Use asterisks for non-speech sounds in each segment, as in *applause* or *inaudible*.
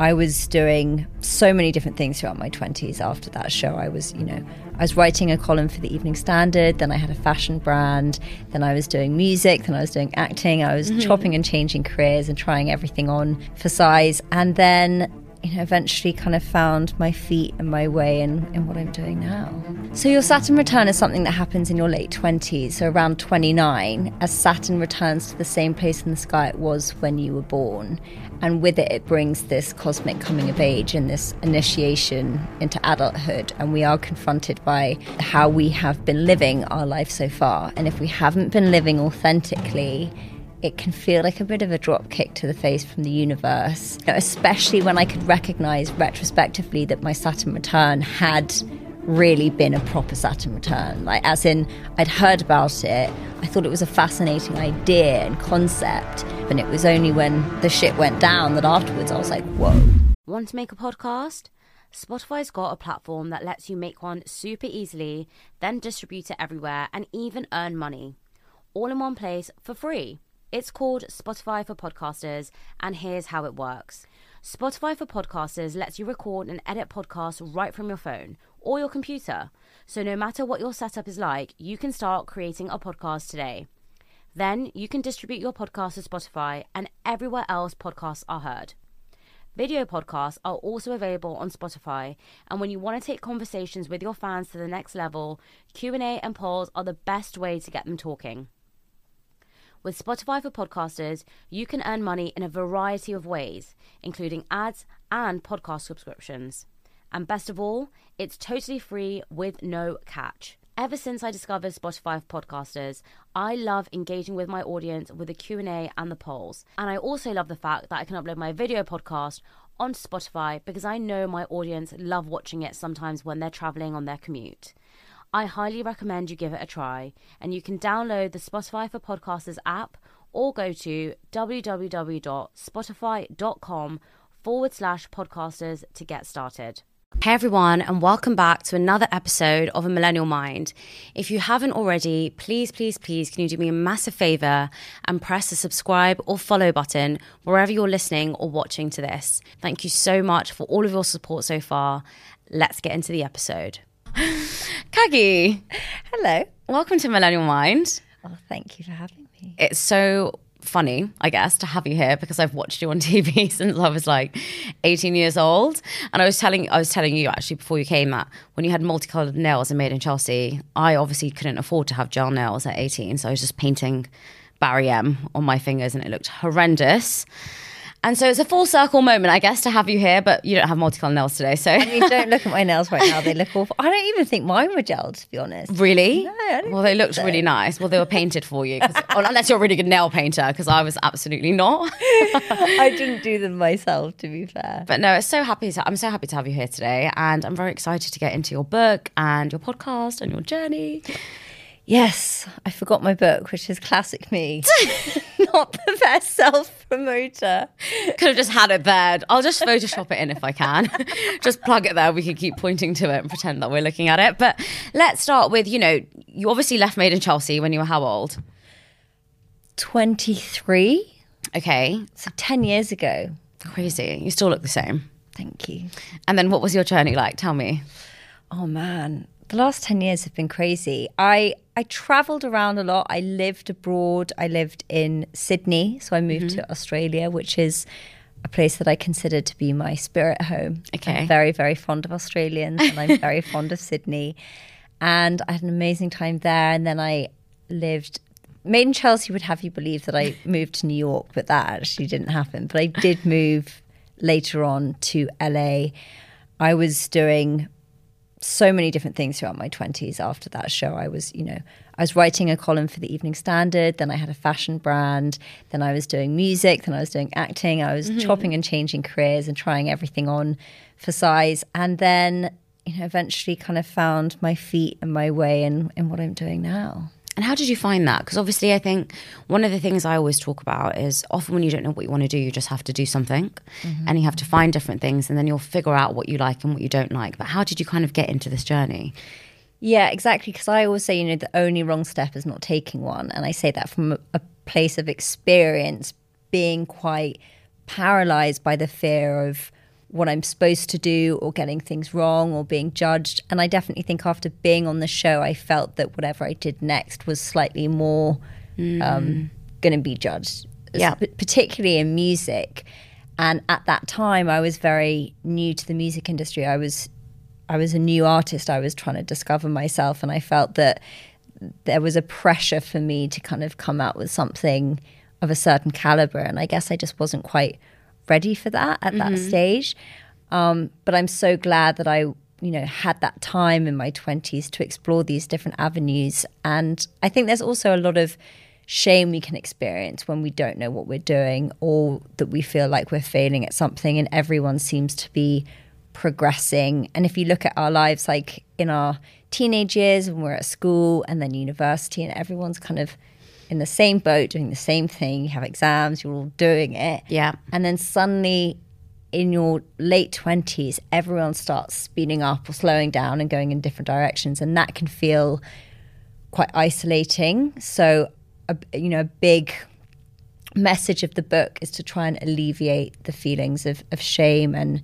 I was doing so many different things throughout my 20s after that show. I was, you know, I was writing a column for the Evening Standard, then I had a fashion brand, then I was doing music, then I was doing acting, I was mm-hmm. chopping and changing careers and trying everything on for size. And then you know, eventually kind of found my feet and my way in, in what I'm doing now. So, your Saturn return is something that happens in your late 20s, so around 29, as Saturn returns to the same place in the sky it was when you were born. And with it, it brings this cosmic coming of age and this initiation into adulthood. And we are confronted by how we have been living our life so far. And if we haven't been living authentically, it can feel like a bit of a drop kick to the face from the universe, especially when I could recognize retrospectively that my Saturn return had really been a proper Saturn return. Like, as in, I'd heard about it, I thought it was a fascinating idea and concept, and it was only when the shit went down that afterwards I was like, whoa. Want to make a podcast? Spotify's got a platform that lets you make one super easily, then distribute it everywhere, and even earn money. All in one place for free. It's called Spotify for Podcasters, and here's how it works. Spotify for Podcasters lets you record and edit podcasts right from your phone or your computer. So no matter what your setup is like, you can start creating a podcast today. Then you can distribute your podcast to Spotify and everywhere else podcasts are heard. Video podcasts are also available on Spotify, and when you want to take conversations with your fans to the next level, Q&A and polls are the best way to get them talking. With Spotify for Podcasters, you can earn money in a variety of ways, including ads and podcast subscriptions. And best of all, it's totally free with no catch. Ever since I discovered Spotify for Podcasters, I love engaging with my audience with the Q&A and the polls. And I also love the fact that I can upload my video podcast on Spotify because I know my audience love watching it sometimes when they're traveling on their commute. I highly recommend you give it a try, and you can download the Spotify for Podcasters app or go to www.spotify.com forward slash podcasters to get started. Hey everyone, and welcome back to another episode of A Millennial Mind. If you haven't already, please, please, please, can you do me a massive favor and press the subscribe or follow button wherever you're listening or watching to this? Thank you so much for all of your support so far. Let's get into the episode. *laughs* Caggie. Hello. Welcome to Millennial Mind. Oh, thank you for having me. It's so funny, I guess, to have you here because I've watched you on *laughs* TV since I was like 18 years old. And I was telling I was telling you actually before you came that when you had multicolored nails and made in Chelsea, I obviously couldn't afford to have gel nails at 18, so I was just painting Barry M on my fingers and it looked horrendous. And so it's a full circle moment, I guess, to have you here, but you don't have multicolour nails today. So I mean, don't look at my nails right now. They look *laughs* awful. I don't even think mine were gelled, to be honest. Really? No, well, they looked so. really nice. Well, they were painted for you, *laughs* oh, unless you're a really good nail painter, because I was absolutely not. *laughs* I didn't do them myself, to be fair. But no, it's so happy. To, I'm so happy to have you here today, and I'm very excited to get into your book and your podcast and your journey. Yes, I forgot my book, which is classic me. *laughs* Not the best self promoter. Could have just had it there. I'll just Photoshop it in if I can. *laughs* just plug it there. We can keep pointing to it and pretend that we're looking at it. But let's start with you know, you obviously left Made in Chelsea when you were how old? 23. Okay. So 10 years ago. Crazy. You still look the same. Thank you. And then what was your journey like? Tell me. Oh man, the last 10 years have been crazy. I I traveled around a lot. I lived abroad. I lived in Sydney, so I moved mm-hmm. to Australia, which is a place that I consider to be my spirit home. Okay. I'm very very fond of Australians and I'm *laughs* very fond of Sydney. And I had an amazing time there and then I lived Made in Chelsea would have you believe that I *laughs* moved to New York, but that actually didn't happen. But I did move later on to LA. I was doing so many different things throughout my 20s after that show. I was you know i was writing a column for the evening standard then i had a fashion brand then i was doing music then i was doing acting i was mm-hmm. chopping and changing careers and trying everything on for size. And then you know eventually kind of found my feet and my way in in what i'm doing now and how did you find that? Because obviously, I think one of the things I always talk about is often when you don't know what you want to do, you just have to do something mm-hmm. and you have to find different things and then you'll figure out what you like and what you don't like. But how did you kind of get into this journey? Yeah, exactly. Because I always say, you know, the only wrong step is not taking one. And I say that from a, a place of experience, being quite paralyzed by the fear of what I'm supposed to do or getting things wrong or being judged. And I definitely think after being on the show, I felt that whatever I did next was slightly more um, going to be judged, Yeah. P- particularly in music. And at that time, I was very new to the music industry. I was, I was a new artist. I was trying to discover myself, and I felt that there was a pressure for me to kind of come out with something of a certain caliber. And I guess I just wasn't quite ready for that at that stage. Um, but I'm so glad that I, you know, had that time in my 20s to explore these different avenues. And I think there's also a lot of shame we can experience when we don't know what we're doing or that we feel like we're failing at something and everyone seems to be progressing. And if you look at our lives, like in our teenage years when we're at school and then university, and everyone's kind of in the same boat doing the same thing, you have exams, you're all doing it. Yeah. And then suddenly in your late 20s, everyone starts speeding up or slowing down and going in different directions. And that can feel quite isolating. So, a, you know, a big message of the book is to try and alleviate the feelings of, of shame and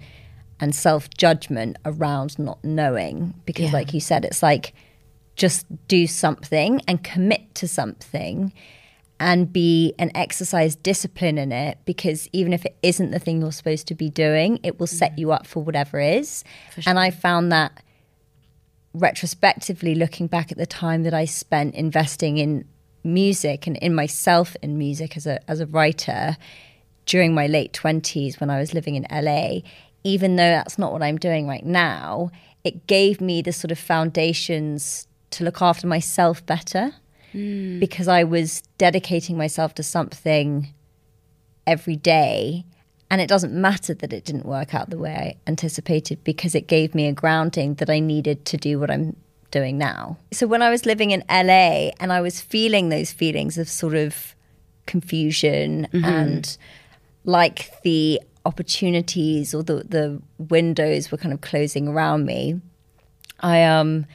and self judgment around not knowing. Because, Yeah. like you said, it's like just do something and commit to something and be and exercise discipline in it because even if it isn't the thing you're supposed to be doing, it will set mm. you up for whatever is. And I found that retrospectively looking back at the time that I spent investing in music and in myself in music as a as a writer during my late 20s when I was living in LA even though that's not what I'm doing right now it gave me the sort of foundations to look after myself better because I was dedicating myself to something every day. And it doesn't matter that it didn't work out the way I anticipated because it gave me a grounding that I needed to do what I'm doing now. So when I was living in LA and I was feeling those feelings of sort of confusion and like the opportunities or the, the windows were kind of closing around me, I um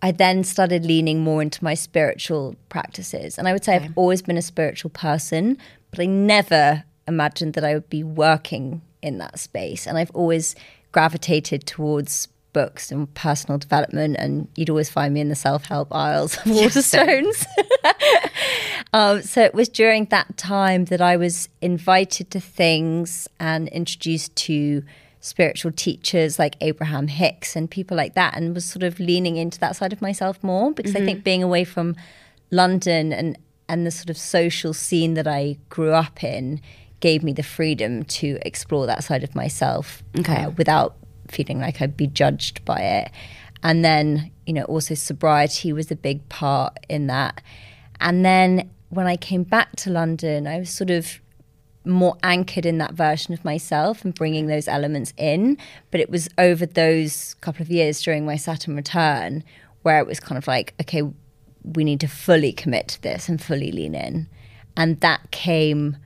I then started leaning more into my spiritual practices. And I would say I've always been a spiritual person, but I never imagined that I would be working in that space. And I've always gravitated towards books and personal development. And you'd always find me in the self help aisles of Waterstones. *laughs* Um, so it was during that time that I was invited to things and introduced to spiritual teachers like Abraham Hicks and people like that, and was sort of leaning into that side of myself more because I think being away from London and and the sort of social scene that I grew up in gave me the freedom to explore that side of myself Okay. uh, without feeling like I'd be judged by it. And then, you know, also sobriety was a big part in that. And then when I came back to London, I was sort of more anchored in that version of myself and bringing those elements in. But it was over those couple of years during my Saturn return where it was kind of like, okay, we need to fully commit to this and fully lean in. And that came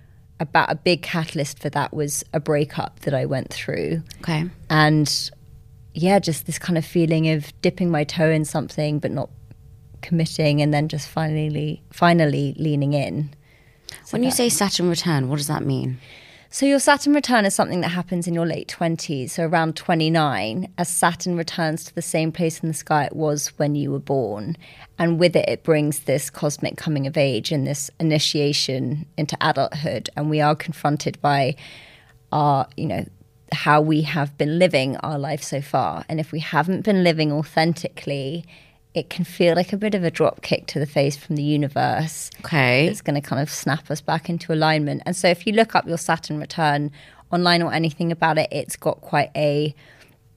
about a big catalyst for that was a breakup that I went through Okay. and yeah, just this kind of feeling of dipping my toe in something but not committing, and then just finally, finally leaning in. When you say Saturn return, what does that mean? So your Saturn return is something that happens in your late twenties, so around twenty nine, as Saturn returns to the same place in the sky it was when you were born, and with it, it brings this cosmic coming of age and this initiation into adulthood, and we are confronted by our, you know, how we have been living our life so far. And if we haven't been living authentically, it can feel like a bit of a drop kick to the face from the universe. Okay. It's going to kind of snap us back into alignment. And so if you look up your Saturn return online or anything about it, it's got quite a,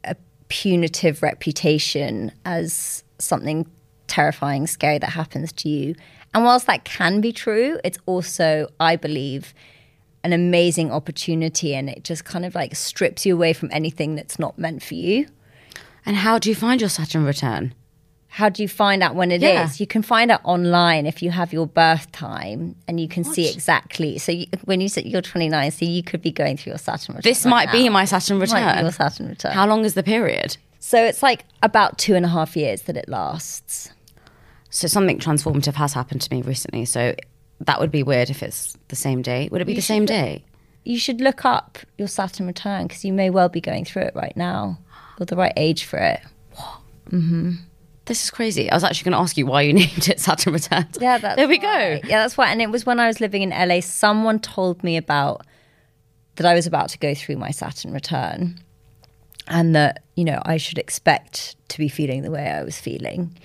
a punitive reputation as something terrifying, scary that happens to you. And whilst that can be true, it's also, I believe, an amazing opportunity and it just kind of like strips you away from anything that's not meant for you. And how do you find your Saturn return? How do you find out when it is? Yeah. You can find out online if you have your birth time and you can see exactly. So you, when you said you're 29, so you could be going through your Saturn return. This right might be my Saturn Might be return. your Saturn return. How long is the period? so it's like about two and a half years that it lasts. So something transformative has happened to me recently. So that would be weird if it's the same day. Would it be the same day? you should look up your Saturn return because you may well be going through it right now, You're the right age for it. Mm-hmm. This is crazy. I was actually going to ask you why you *laughs* named it Saturn Returns. Yeah, that's there we go. Yeah, that's why. And it was when I was living in LA. Someone told me about that I was about to go through my Saturn return, and that you know I should expect to be feeling the way I was feeling.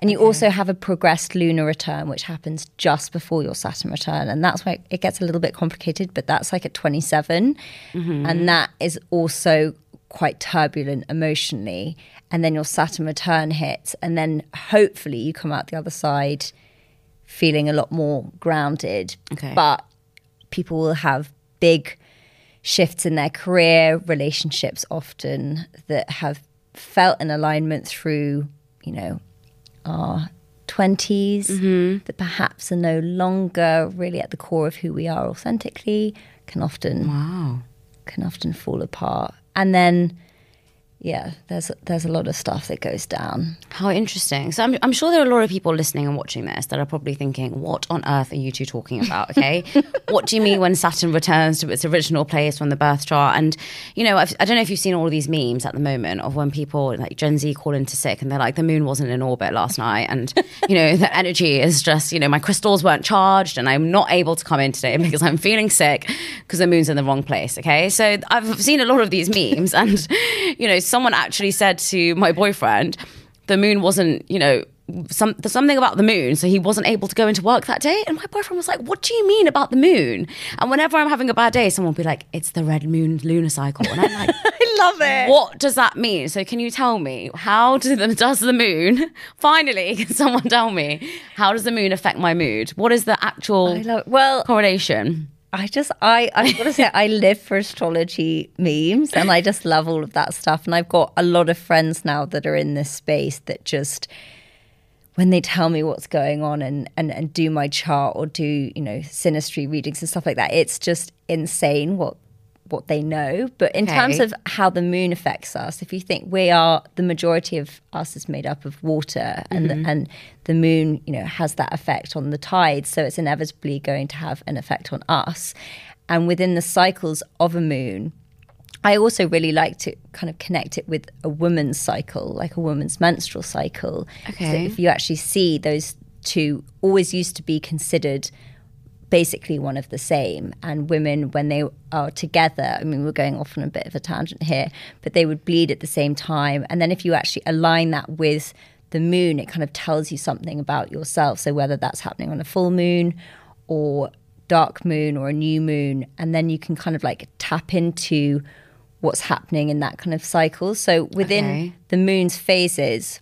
And you also have a progressed lunar return, which happens just before your Saturn return, and that's why it gets a little bit complicated. But that's like at 27, mm-hmm. and that is also quite turbulent emotionally. And then your Saturn return hits, and then hopefully you come out the other side feeling a lot more grounded. Okay. But people will have big shifts in their career, relationships often that have felt in alignment through, you know, our 20s mm-hmm. that perhaps are no longer really at the core of who we are authentically can often Wow. can often fall apart. And then yeah, there's there's a lot of stuff that goes down. How interesting. So I'm, I'm sure there are a lot of people listening and watching this that are probably thinking, what on earth are you two talking about? Okay. *laughs* what do you mean when Saturn returns to its original place from the birth chart? And, you know, I've, I don't know if you've seen all of these memes at the moment of when people like Gen Z call into sick and they're like, the moon wasn't in orbit last night. And, you know, the *laughs* energy is just, you know, my crystals weren't charged and I'm not able to come in today because I'm feeling sick because the moon's in the wrong place. Okay. So I've seen a lot of these memes and, *laughs* you know, someone actually said to my boyfriend, the moon wasn't, you know, some there's something about the moon, so he wasn't able to go into work that day. And my boyfriend was like, "What do you mean about the moon?" And whenever I'm having a bad day, someone will be like, "It's the red moon lunar cycle," and I'm like, *laughs* I love it. "What does that mean?" So can you tell me how does the, does the moon? *laughs* Finally, *laughs* can someone tell me how does the moon affect my mood? What is the actual well correlation? I just I got to say I live for astrology memes and I just love all of that stuff. And I've got a lot of friends now that are in this space that just when they tell me what's going on and and, and do my chart or do you know synastry readings and stuff like that it's just insane what what they know but in terms of how the moon affects us if you think we are the majority of us is made up of water and the, mm-hmm. and the moon you know has that effect on the tides so it's inevitably going to have an effect on us and within the cycles of a moon I also really like to kind of connect it with a woman's cycle, like a woman's menstrual cycle. So Okay. if you actually see those two always used to be considered basically one of the same. And women, when they are together, I mean, we're going off on a bit of a tangent here, but they would bleed at the same time. And then if you actually align that with the moon, it kind of tells you something about yourself. So whether that's happening on a full moon or dark moon or a new moon, and then you can kind of like tap into what's happening in that kind of cycle. So within Okay. the moon's phases,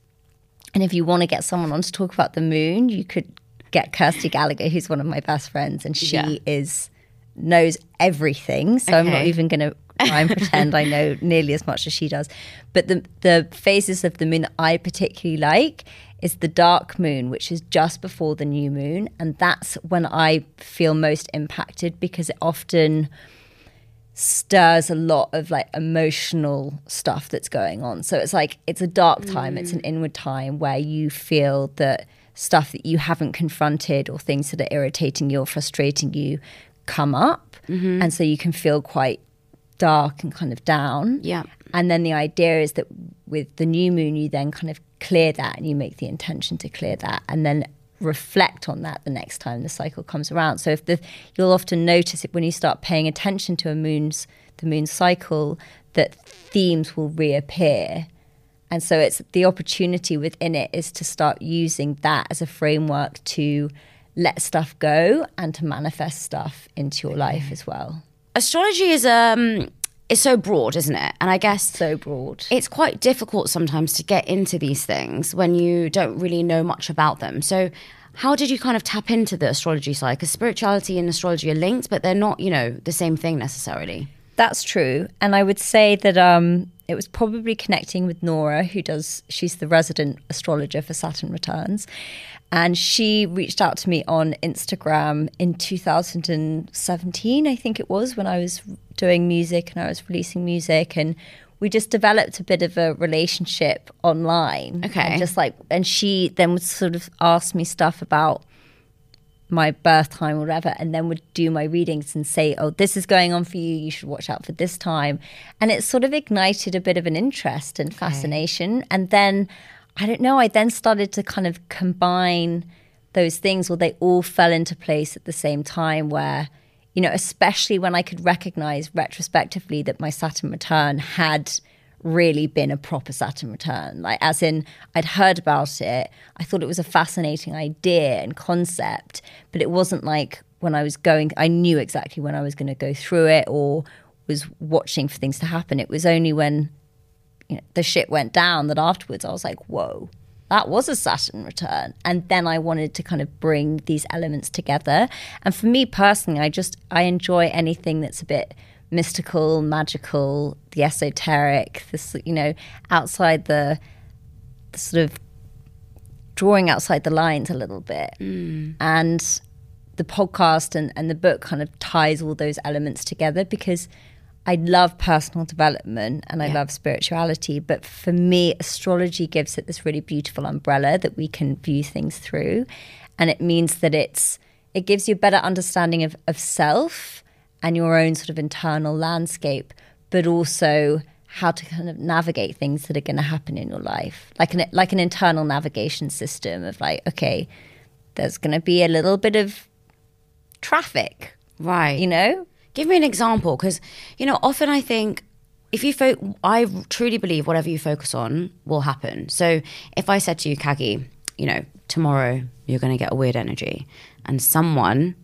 and if you want to get someone on to talk about the moon, you could get Kirsty Gallagher, who's one of my best friends, and she Yeah. is knows everything. So I'm not even going to try and pretend I know *laughs* nearly as much as she does. But the the phases of the moon that I particularly like is the dark moon, which is just before the new moon, and that's when I feel most impacted because it often stirs a lot of like emotional stuff that's going on. So it's like it's a dark time, it's an mm. inward time where you feel that stuff that you haven't confronted or things that are irritating you or frustrating you come up. Mm-hmm. And so you can feel quite dark and kind of down. Yeah. And then the idea is that with the new moon, you then kind of clear that and you make the intention to clear that and then reflect on that the next time the cycle comes around. So if the you'll often notice it when you start paying attention to a moon's the moon cycle that themes will reappear. And so it's the opportunity within it is to start using that as a framework to let stuff go and to manifest stuff into your life as well. Astrology is um is so broad, isn't it? And I guess So broad. it's quite difficult sometimes to get into these things when you don't really know much about them. So, how did you kind of tap into the astrology side? Because spirituality and astrology are linked, but they're not, you know, the same thing necessarily. That's true. And I would say that um, it was probably connecting with Nora, who does, she's the resident astrologer for Saturn Returns. And she reached out to me on Instagram in 2017, I think it was, when I was doing music and I was releasing music. And we just developed a bit of a relationship online. Okay. And just like, and she then would sort of ask me stuff about my birth time or whatever and then would do my readings and say oh this is going on for you you should watch out for this time. And it sort of ignited a bit of an interest and fascination. And then i don't know i then started to kind of combine those things or they all fell into place at the same time where you know especially when i could recognize retrospectively that my saturn return had really been a proper Saturn return. Like, as in, I'd heard about it. I thought it was a fascinating idea and concept, but it wasn't like when I was going, I knew exactly when I was going to go through it or was watching for things to happen. It was only when you know, the shit went down that afterwards I was like, whoa, that was a Saturn return. And then I wanted to kind of bring these elements together. And for me personally, I just, I enjoy anything that's a bit mystical, magical, the esoteric, this you know, outside the, the sort of drawing outside the lines a little bit. Mm. And the podcast and, and the book kind of ties all those elements together because I love personal development and I Yeah. love spirituality, but for me, astrology gives it this really beautiful umbrella that we can view things through. And it means that it's it gives you a better understanding of, of self and your own sort of internal landscape, but also how to kind of navigate things that are going to happen in your life, like an like an internal navigation system of like, okay, there's going to be a little bit of traffic, Right. you know, Give me an example because, you know, often I think if you fo- I truly believe whatever you focus on will happen. So if I said to you, Caggie, you know, tomorrow you're going to get a weird energy and someone,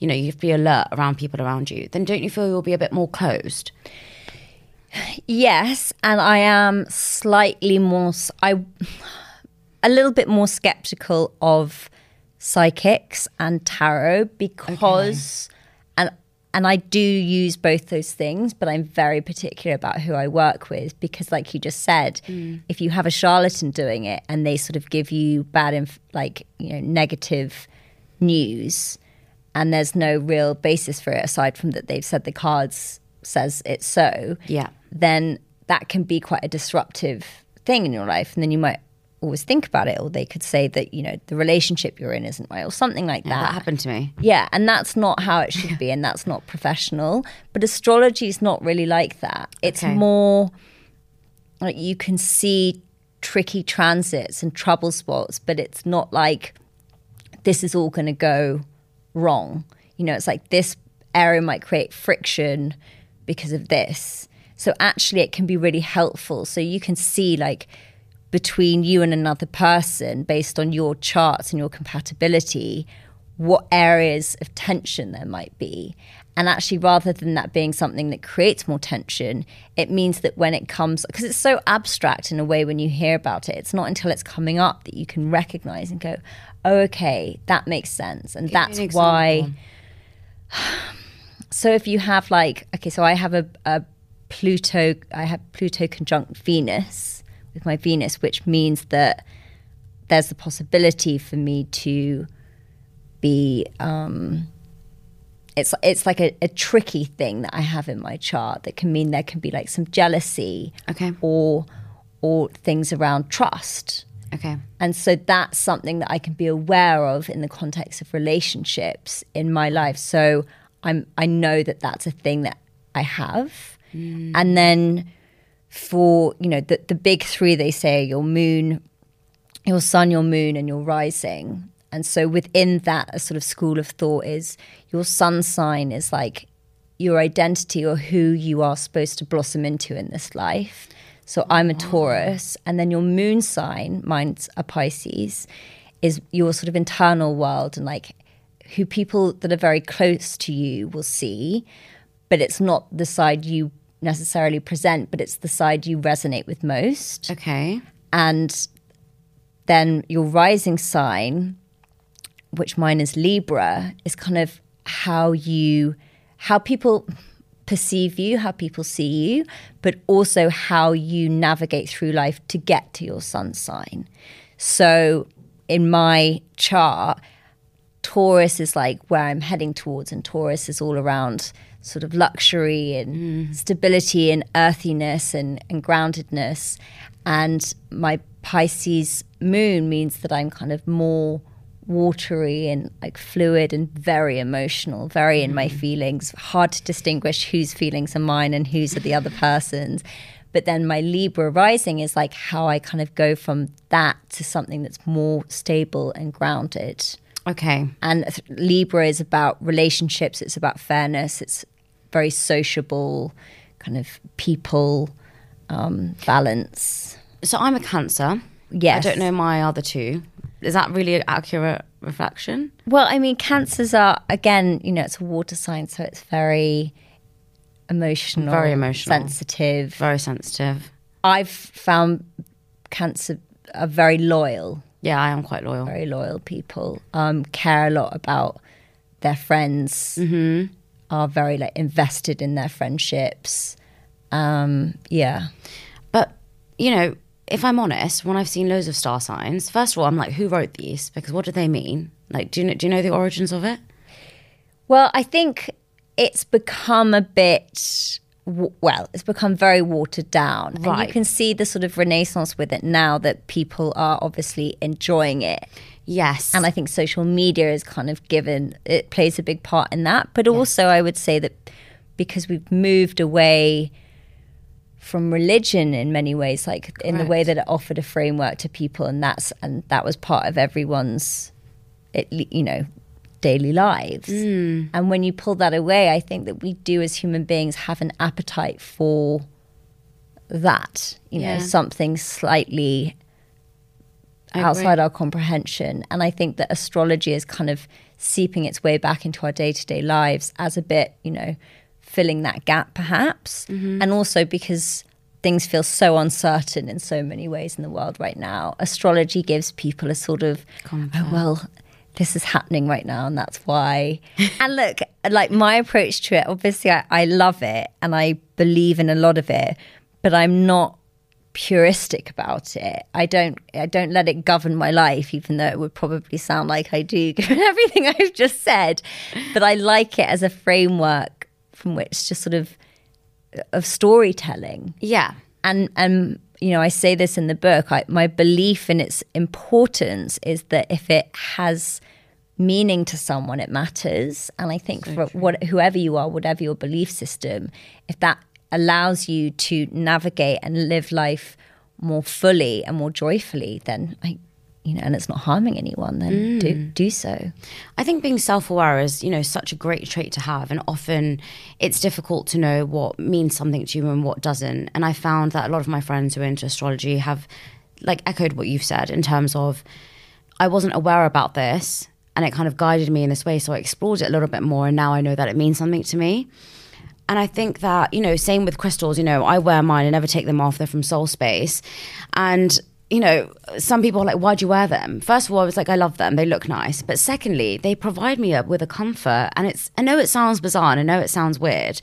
you know, you have to be alert around people around you, then don't you feel you'll be a bit more closed? Yes, and I am slightly more I a little bit more skeptical of psychics and tarot because and and I do use both those things, but I'm very particular about who I work with because like you just said, mm. if you have a charlatan doing it and they sort of give you bad inf- like, you know, negative news and there's no real basis for it aside from that they've said the cards says it's so Yeah. then that can be quite a disruptive thing in your life. And then you might always think about it, or they could say that, you know, the relationship you're in isn't right, or something like Yeah, that. that happened to me. Yeah, and that's not how it should be, and that's not professional. But astrology is not really like that. It's Okay. more like you can see tricky transits and trouble spots, but it's not like this is all going to go wrong. You know, it's like this area might create friction because of this. So actually, it can be really helpful. So you can see like between you and another person based on your charts and your compatibility what areas of tension there might be. And actually rather than that being something that creates more tension it means that when it comes because it's so abstract in a way when you hear about it. It's not until it's coming up that you can recognize and go oh okay that makes sense. And Give that's why *sighs* so if you have like okay so i have a, a pluto i have pluto conjunct venus with my venus which means that there's the possibility for me to be um it's it's like a, a tricky thing that i have in my chart that can mean there can be like some jealousy Okay. or or things around trust Okay. and so that's something that I can be aware of in the context of relationships in my life. So I'm I know that that's a thing that I have. And then for, you know, the the big 3 they say your moon, your sun, your moon and your rising. And so within that a sort of school of thought is your sun sign is like your identity or who you are supposed to blossom into in this life. So I'm a Taurus, and then your moon sign, mine's a Pisces, is your sort of internal world and like who people that are very close to you will see, but it's not the side you necessarily present, but it's the side you resonate with most Okay. and then your rising sign which mine is libra is kind of how you how people perceive you how people see you but also how you navigate through life to get to your sun sign so in my chart Taurus is like where I'm heading towards, and Taurus is all around sort of luxury and mm. stability and earthiness and, and groundedness. And my Pisces moon means that I'm kind of more watery and like fluid and very emotional, very in my feelings. Hard to distinguish whose feelings are mine and whose are the other person's. But then my Libra rising is like how I kind of go from that to something that's more stable and grounded. Okay. And Libra is about relationships, it's about fairness, it's very sociable, kind of people, um, balance. So I'm a Cancer. Yes. I don't know my other two. Is that really an accurate reflection? Well, I mean, cancers are, again, you know, it's a water sign, so it's very emotional, Very emotional. sensitive. Very sensitive. I've found cancer are very loyal, Yeah, I am quite loyal. very loyal people, um, care a lot about their friends, Mm-hmm. are very like invested in their friendships. Um, yeah. But, you know, if I'm honest, when I've seen loads of star signs, first of all, I'm like, who wrote these? Because what do they mean? Like, do you know, do you know the origins of it? Well, I think it's become a bit well, it's become very watered down. And you can see the sort of renaissance with it now that people are obviously enjoying it. Yes. And I think social media is kind of given it plays a big part in that. But also I would say that because we've moved away from religion in many ways, like in the way that it offered a framework to people and that's and that was part of everyone's it, you know, daily lives. Mm. And when you pull that away, I think that we do as human beings have an appetite for that, you know, something slightly I agree. outside our comprehension. And I think that astrology is kind of seeping its way back into our day to day lives as a bit, you know, filling that gap perhaps. Mm-hmm. And also because things feel so uncertain in so many ways in the world right now, astrology gives people a sort of, oh, well, this is happening right now and that's why. *laughs* and look, like my approach to it, obviously I, I love it and I believe in a lot of it, but I'm not puristic about it. I don't I don't let it govern my life, even though it would probably sound like I do *laughs* given everything I've just said. But I like it as a framework from which to sort of of storytelling. yeah. And and you know, I say this in the book. I, my belief in its importance is that if it has meaning to someone, it matters. And I think for what whoever you are, whatever your belief system, if that allows you to navigate and live life more fully and more joyfully, then I, you know, and it's not harming anyone, then do mm. do so. I think being self-aware is, you know, such a great trait to have, and often it's difficult to know what means something to you and what doesn't. And I found that a lot of my friends who are into astrology have, like, echoed what you've said in terms of, I wasn't aware about this, and it kind of guided me in this way, so I explored it a little bit more, and now I know that it means something to me. And I think that, you know, same with crystals, you know, I wear mine and never take them off. They're from Soul Space. And, you know, some people are like, why do you wear them? First of all, I was like, I love them. They look nice. But secondly, they provide me up with a comfort. And it's, I know it sounds bizarre and I know it sounds weird,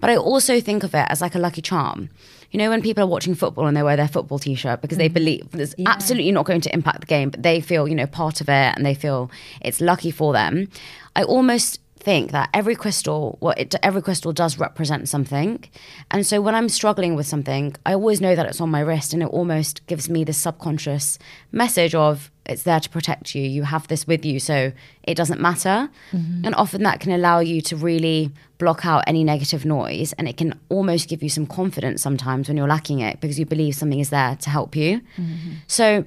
but I also think of it as like a lucky charm. You know, when people are watching football and they wear their football t shirt because they mm-hmm. believe it's absolutely not going to impact the game, but they feel, you know, part of it and they feel it's lucky for them. I almost think that every crystal, well, it, every crystal does represent something. And so when I'm struggling with something, I always know that it's on my wrist and it almost gives me this subconscious message of it's there to protect you. You have this with you, so it doesn't matter. Mm-hmm. And often that can allow you to really block out any negative noise and it can almost give you some confidence sometimes when you're lacking it because you believe something is there to help you. Mm-hmm. So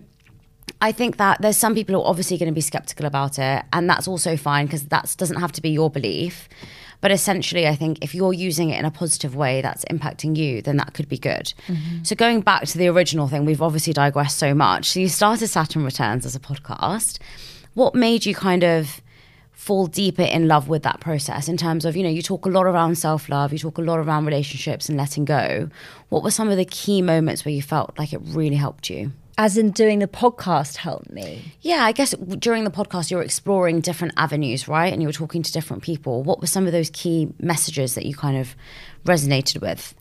I think that there's some people who are obviously going to be skeptical about it, and that's also fine because that doesn't have to be your belief. But essentially, I think if you're using it in a positive way that's impacting you, then that could be good. Mm-hmm. So, going back to the original thing, we've obviously digressed so much. So, you started Saturn Returns as a podcast. What made you kind of fall deeper in love with that process in terms of, you know, you talk a lot around self love, you talk a lot around relationships and letting go. What were some of the key moments where you felt like it really helped you? As in doing the podcast helped me. Yeah, I guess during the podcast you were exploring different avenues, right? And you were talking to different people. What were some of those key messages that you kind of resonated with?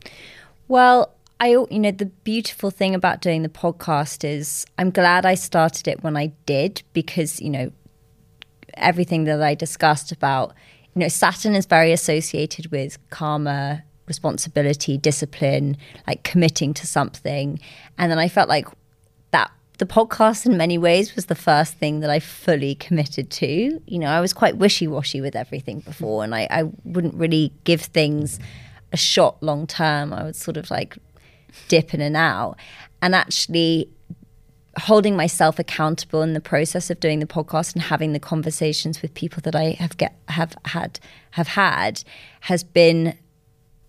Well, I you know the beautiful thing about doing the podcast is I'm glad I started it when I did because you know everything that I discussed about you know Saturn is very associated with karma, responsibility, discipline, like committing to something, and then I felt like the podcast in many ways was the first thing that I fully committed to. You know, I was quite wishy washy with everything before, and I, I wouldn't really give things a shot long term. I would sort of like dip in and out. And actually, holding myself accountable in the process of doing the podcast and having the conversations with people that I have get have had have had has been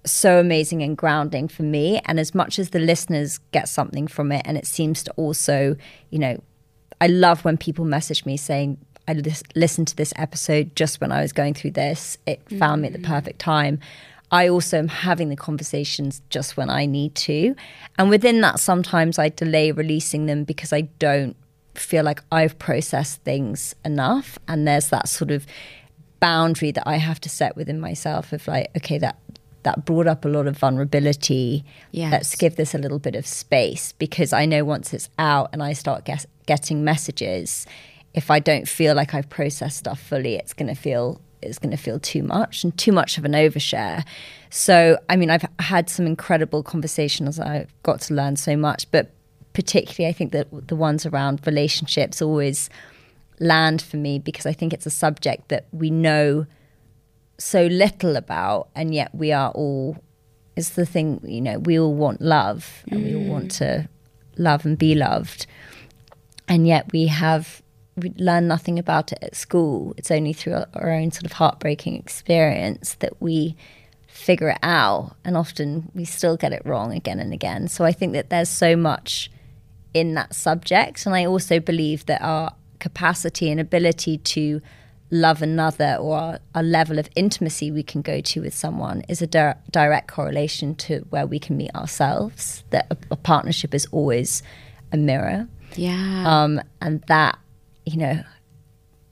so amazing and grounding for me and as much as the listeners get something from it and it seems to also you know I love when people message me saying I lis- listened to this episode just when I was going through this it found me at the mm. perfect time I also am having the conversations just when I need to. And within that, sometimes I delay releasing them because I don't feel like I've processed things enough. And there's that sort of boundary that I have to set within myself of like, okay, that that brought up a lot of vulnerability. Yes. Let's give this a little bit of space because I know once it's out and I start get, getting messages, if I don't feel like I've processed stuff fully, it's going to feel it's going to feel too much and too much of an overshare. So, I mean, I've had some incredible conversations. I've got to learn so much, but particularly, I think that the ones around relationships always land for me because I think it's a subject that we know so little about, and yet we are all. It's the thing, you know, we all want love and we all want mm. to love and be loved. And yet we have we learn nothing about it at school. It's only through our, our own sort of heartbreaking experience that we figure it out. And often we still get it wrong again and again. So I think that there's so much in that subject. And I also believe that our capacity and ability to love another or our level of intimacy we can go to with someone is a di- direct correlation to where we can meet ourselves. That a, a partnership is always a mirror. Yeah. Um, and that you know,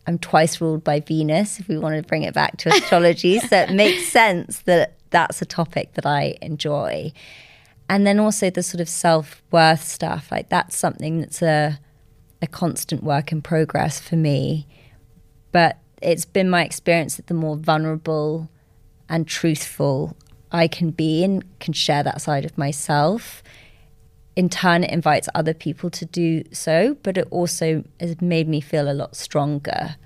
I'm twice ruled by Venus, if we want to bring it back to astrology. so it makes *laughs* sense that that's a topic that I enjoy. And then also the sort of self worth stuff, like that's something that's a, a constant work in progress for me. But it's been my experience that the more vulnerable and truthful I can be and can share that side of myself, in turn it invites other people to do so but it also has made me feel a lot stronger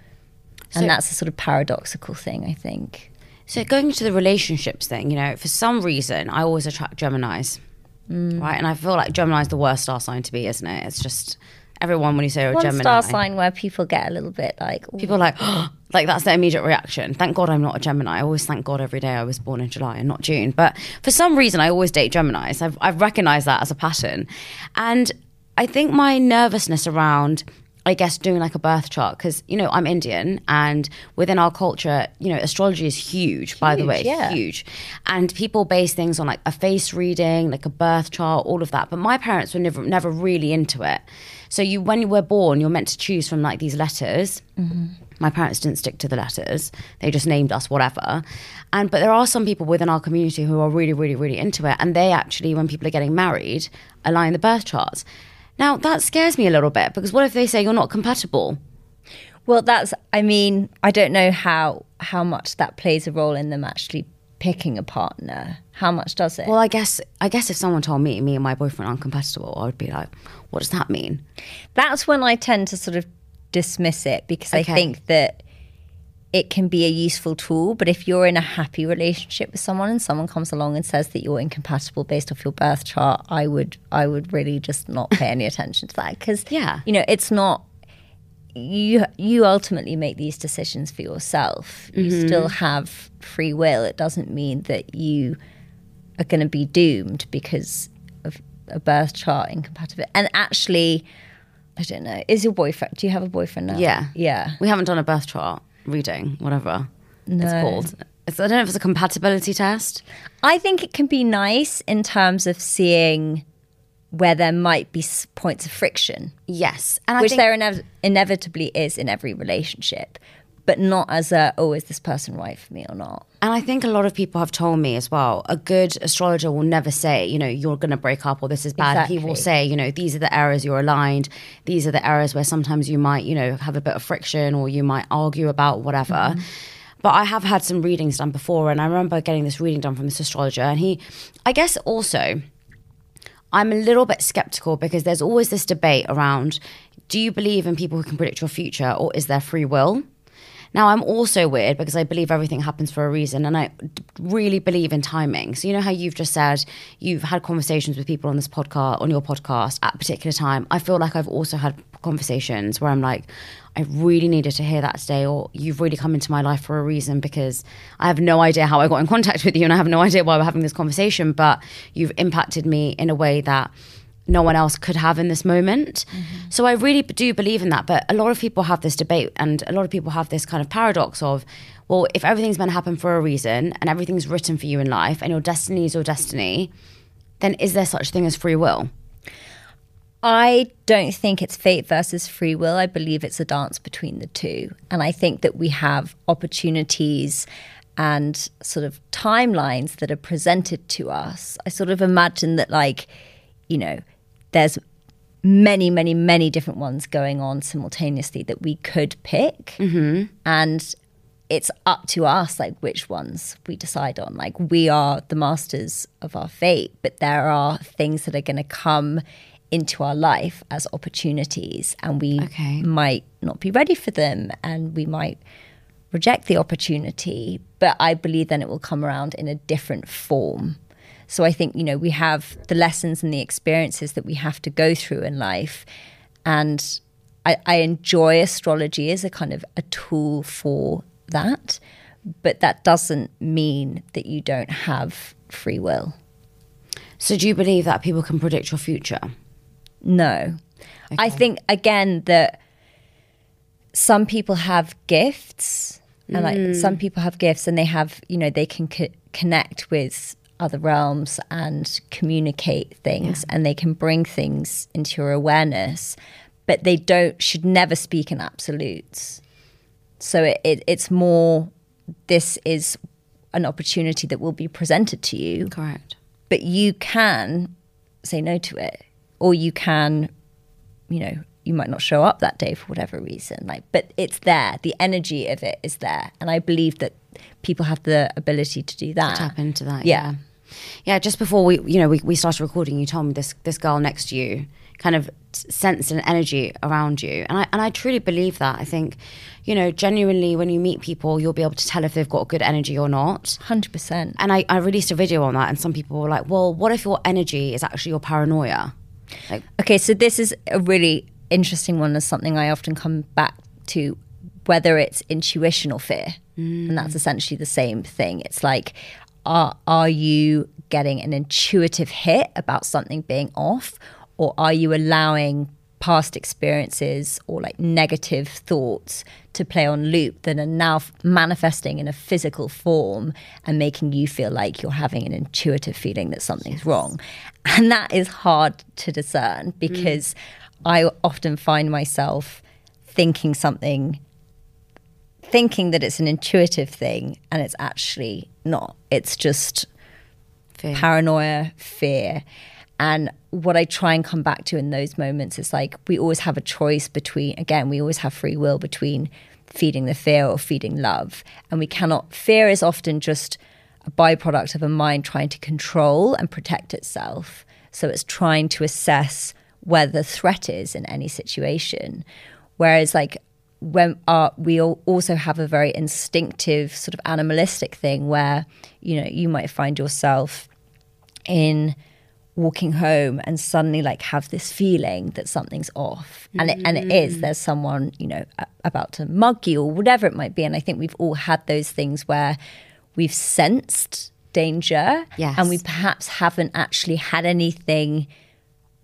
So- and that's a sort of paradoxical thing i think So going to the relationships thing, you know, for some reason I always attract Gemini's, Mm. right? And I feel like Gemini's the worst star sign to be, isn't it? It's just everyone when you say a Gemini, star sign where people get a little bit like "Ooh, people are like, *gasps* like that's their immediate reaction. Thank God I'm not a Gemini. I always thank God every day I was born in July and not June. But for some reason, I always date Geminis. I've, I've recognized that as a pattern. And I think my nervousness around, I guess, doing like a birth chart, because, you know, I'm Indian and within our culture, you know, astrology is huge, by the way, yeah. huge. And people base things on like a face reading, like a birth chart, all of that. But my parents were never, never really into it. So you, when you were born, you're meant to choose from like these letters. Mm-hmm. My parents didn't stick to the letters; they just named us whatever. And but there are some people within our community who are really, really, really into it, and they actually, when people are getting married, align the birth charts. Now that scares me a little bit because what if they say you're not compatible? well that's i mean i don't know how how much that plays a role in them actually picking a partner how much does it Well, I guess I guess if someone told me me and my boyfriend are incompatible, I would be like, what does that mean? that's when I tend to sort of dismiss it because I think that it can be a useful tool. But if you're in a happy relationship with someone and someone comes along and says that you're incompatible based off your birth chart, I would I would really just not pay any attention to that because Yeah. you know it's not you you ultimately make these decisions for yourself. You mm-hmm. still have free will. It doesn't mean that you are going to be doomed because of a birth chart incompatibility. And actually, I don't know. Is your boyfriend? Do you have a boyfriend now? Yeah. Yeah. We haven't done a birth chart reading, whatever it's called. It's, I don't know if it's a compatibility test. I think it can be nice in terms of seeing where there might be points of friction, Yes, and I which there inev- inevitably is in every relationship, but not as a oh, is this person right for me or not? And I think a lot of people have told me as well, a good astrologer will never say, you know, you're going to break up or this is bad. He will say, you know, these are the areas you're aligned. These are the areas where sometimes you might, you know, have a bit of friction or you might argue about whatever. Mm-hmm. But I have had some readings done before, and I remember getting this reading done from this astrologer. And he, I guess also, I'm a little bit skeptical because there's always this debate around do you believe in people who can predict your future or is there free will? Now, I'm also weird because I believe everything happens for a reason and I really believe in timing. So, you know how you've just said you've had conversations with people on this podcast, on your podcast at a particular time. I feel like I've also had conversations where I'm like, I really needed to hear that today, or you've really come into my life for a reason because I have no idea how I got in contact with you and I have no idea why we're having this conversation, but you've impacted me in a way that no one else could have in this moment. Mm-hmm. So I really do believe in that. But a lot of people have this debate, and a lot of people have this kind of paradox of, well, if everything's meant to happen for a reason and everything's written for you in life and your destiny is your destiny, then is there such a thing as free will? I don't think it's fate versus free will. I believe it's a dance between the two. And I think that we have opportunities and sort of timelines that are presented to us. I sort of imagine that, like, you know, there's many, many, many different ones going on simultaneously that we could pick. Mm-hmm. And it's up to us, like, which ones we decide on. Like, we are the masters of our fate, but there are things that are going to come into our life as opportunities, and we okay. might not be ready for them, and we might reject the opportunity. But I believe then it will come around in a different form. So I think, you know, we have the lessons and the experiences that we have to go through in life. And I, I enjoy astrology as a kind of a tool for that. But that doesn't mean that you don't have free will. So do you believe that people can predict your future? No. Okay. I think, again, that some people have gifts and like mm. some people have gifts and they have you know they can co- connect with other realms and communicate things yeah. and they can bring things into your awareness but they don't should never speak in absolutes. So it, it, it's more this is an opportunity that will be presented to you. Correct. But you can say no to it or you can you know you might not show up that day for whatever reason like but it's there. The energy of it is there. And i believe that people have the ability to do that. Tap into that. Yeah. yeah. yeah. just before we, you know, we, we started recording, you told me this this girl next to you kind of sensed an energy around you, and I and I truly believe that. I think, you know, genuinely, when you meet people, you'll be able to tell if they've got good energy or not. Hundred percent. And I, I released a video on that, and some people were like, "Well, what if your energy is actually your paranoia?" Like, okay, so this is a really interesting one. As something I often come back to, whether it's intuition or fear. Mm. And that's essentially the same thing. It's like, are, are you getting an intuitive hit about something being off? Or are you allowing past experiences or like negative thoughts to play on loop that are now manifesting in a physical form and making you feel like you're having an intuitive feeling that something's yes. wrong. *laughs* And that is hard to discern because mm. I often find myself thinking something thinking that it's an intuitive thing and it's actually not. It's just fear. paranoia, fear. And what I try and come back to in those moments is like we always have a choice between, again, we always have free will between feeding the fear or feeding love. And we cannot, fear is often just a byproduct of a mind trying to control and protect itself. So it's trying to assess where the threat is in any situation. Whereas, like, when uh, we also have a very instinctive sort of animalistic thing where you know you might find yourself in walking home and suddenly like have this feeling that something's off and it, and it is mm. there's someone you know about to mug you or whatever it might be and i think we've all had those things where we've sensed danger yes. and we perhaps haven't actually had anything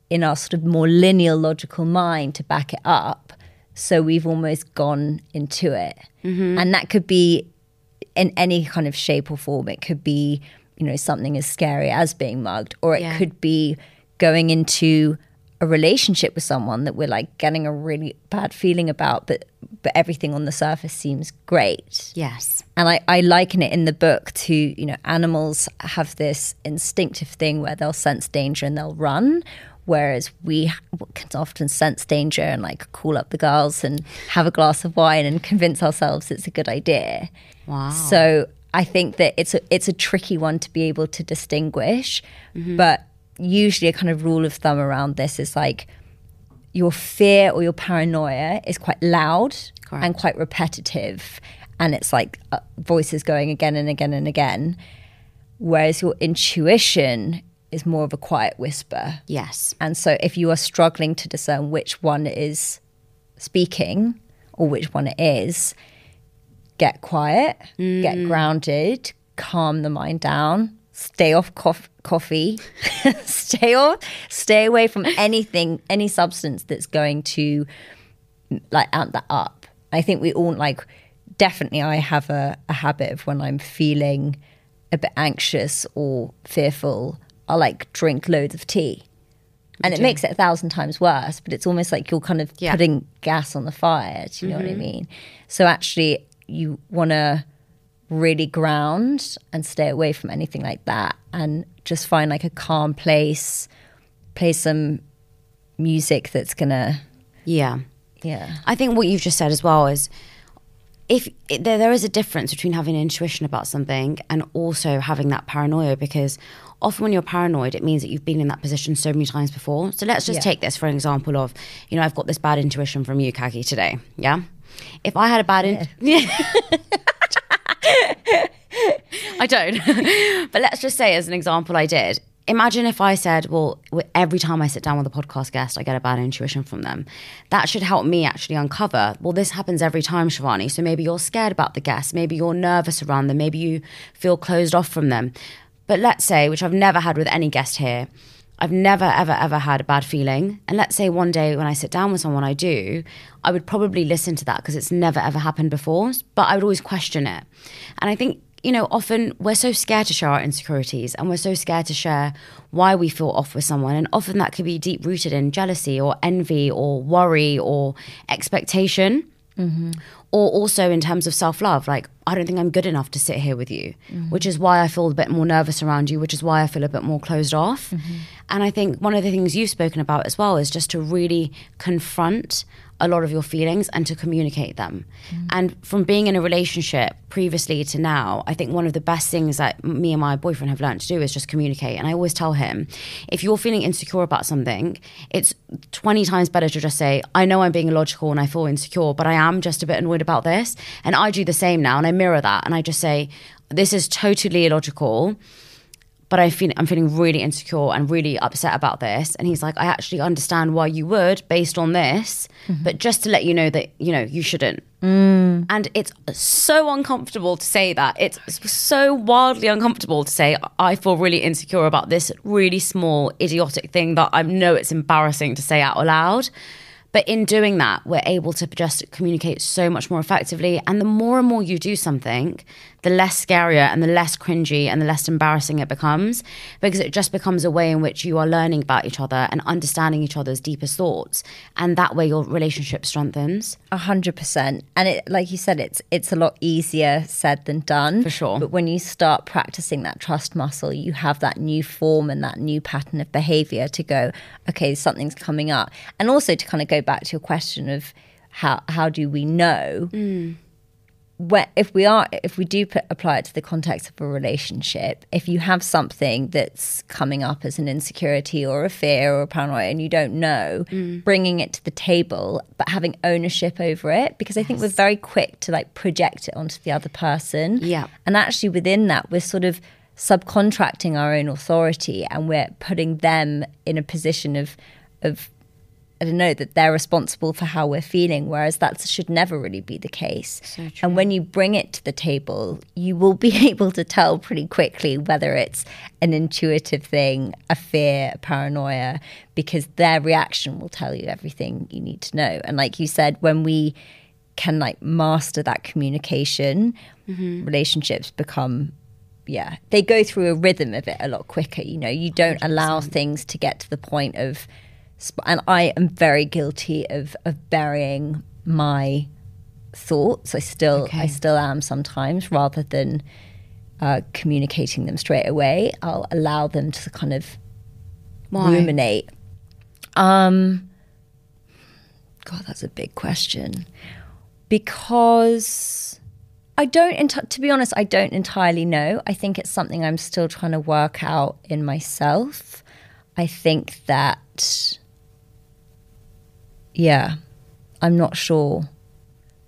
in our sort of more linear logical mind to back it up so we've almost gone into it. Mm-hmm. And that could be in any kind of shape or form. It could be, you know, something as scary as being mugged, or it yeah. could be going into a relationship with someone that we're like getting a really bad feeling about, but but everything on the surface seems great. Yes. And I, I liken it in the book to, you know, animals have this instinctive thing where they'll sense danger and they'll run, Whereas we can often sense danger and like call up the girls and have a glass of wine and convince ourselves it's a good idea. Wow. So I think that it's a it's a tricky one to be able to distinguish, mm-hmm. but usually a kind of rule of thumb around this is like your fear or your paranoia is quite loud Correct. and quite repetitive and it's like uh, voices going again and again and again whereas your intuition is more of a quiet whisper. Yes. and so if you are struggling to discern which one is speaking or which one it is get quiet get mm. grounded calm the mind down stay off cof- coffee *laughs* stay off stay away from *laughs* anything any substance that's going to like amp that up. I think we all like definitely i have a, a habit of when i'm feeling a bit anxious or fearful i'll like drink loads of tea. And it makes it a thousand times worse but it's almost like you're kind of Yeah. putting gas on the fire do you know what i mm-hmm. mean? So actually you want to really ground and stay away from anything like that and just find like a calm place play some music that's gonna Yeah. yeah. I think what you've just said as well is if it, there, there is a difference between having intuition about something and also having that paranoia because often when you're paranoid it means that you've been in that position so many times before so let's just Yeah. take this for an example of you know i've got this bad intuition from you Caggie today yeah if i had a bad in- *laughs* I don't. *laughs* but let's just say, as an example, I did. Imagine if I said, well, every time I sit down with a podcast guest, I get a bad intuition from them. That should help me actually uncover, well, this happens every time, Shivani. So maybe you're scared about the guest. Maybe you're nervous around them. Maybe you feel closed off from them. But let's say, which I've never had with any guest here, I've never, ever, ever had a bad feeling. And let's say one day when I sit down with someone, I do, I would probably listen to that because it's never, ever happened before. But I would always question it. And I think, you know, often we're so scared to share our insecurities and we're so scared to share why we feel off with someone. And often that could be deep rooted in jealousy or envy or worry or expectation mm-hmm. or also in terms of self love, like, I don't think I'm good enough to sit here with you, mm-hmm. which is why I feel a bit more nervous around you, which is why I feel a bit more closed off. Mm-hmm. And I think one of the things you've spoken about as well is just to really confront a lot of your feelings and to communicate them. Mm. And from being in a relationship previously to now, I think one of the best things that me and my boyfriend have learned to do is just communicate. And I always tell him, if you're feeling insecure about something, it's 20 times better to just say, I know I'm being illogical and I feel insecure, but I am just a bit annoyed about this. And I do the same now and I mirror that and I just say, this is totally illogical but I feel I'm feeling really insecure and really upset about this. And he's like, I actually understand why you would based on this, mm-hmm. but just to let you know that you know you shouldn't. Mm. And it's so uncomfortable to say that. It's so wildly uncomfortable to say I feel really insecure about this really small idiotic thing that I know it's embarrassing to say out loud. But in doing that, we're able to just communicate so much more effectively. And the more and more you do something, the less scarier and the less cringy and the less embarrassing it becomes because it just becomes a way in which you are learning about each other and understanding each other's deepest thoughts. And that way your relationship strengthens. A hundred percent, and it, like you said, it's it's a lot easier said than done. For sure. But when you start practicing that trust muscle, you have that new form and that new pattern of behavior to go. Okay, something's coming up, and also to kind of go back to your question of how how do we know mm. If we are if we do put, apply it to the context of a relationship if you have something that's coming up as an insecurity or a fear or a paranoia and you don't know mm. bringing it to the table but having ownership over it because i think we're very quick to like project it onto the other person. Yeah. and actually within that we're sort of subcontracting our own authority and we're putting them in a position of of I don't know that they're responsible for how we're feeling, whereas that should never really be the case. and when you bring it to the table, you will be *laughs* able to tell pretty quickly whether it's an intuitive thing, a fear, a paranoia, because their reaction will tell you everything you need to know. And like you said, when we can like master that communication, relationships become yeah, they go through a rhythm of it a lot quicker. You know, you don't allow things to get to the point of, and I am very guilty of of burying my thoughts. I still, I still am sometimes, rather than uh, communicating them straight away. I'll allow them to kind of Why? ruminate. Um, God, that's a big question. Because I don't, enti- to be honest, I don't entirely know. I think it's something I'm still trying to work out in myself. I think that, yeah, I'm not sure,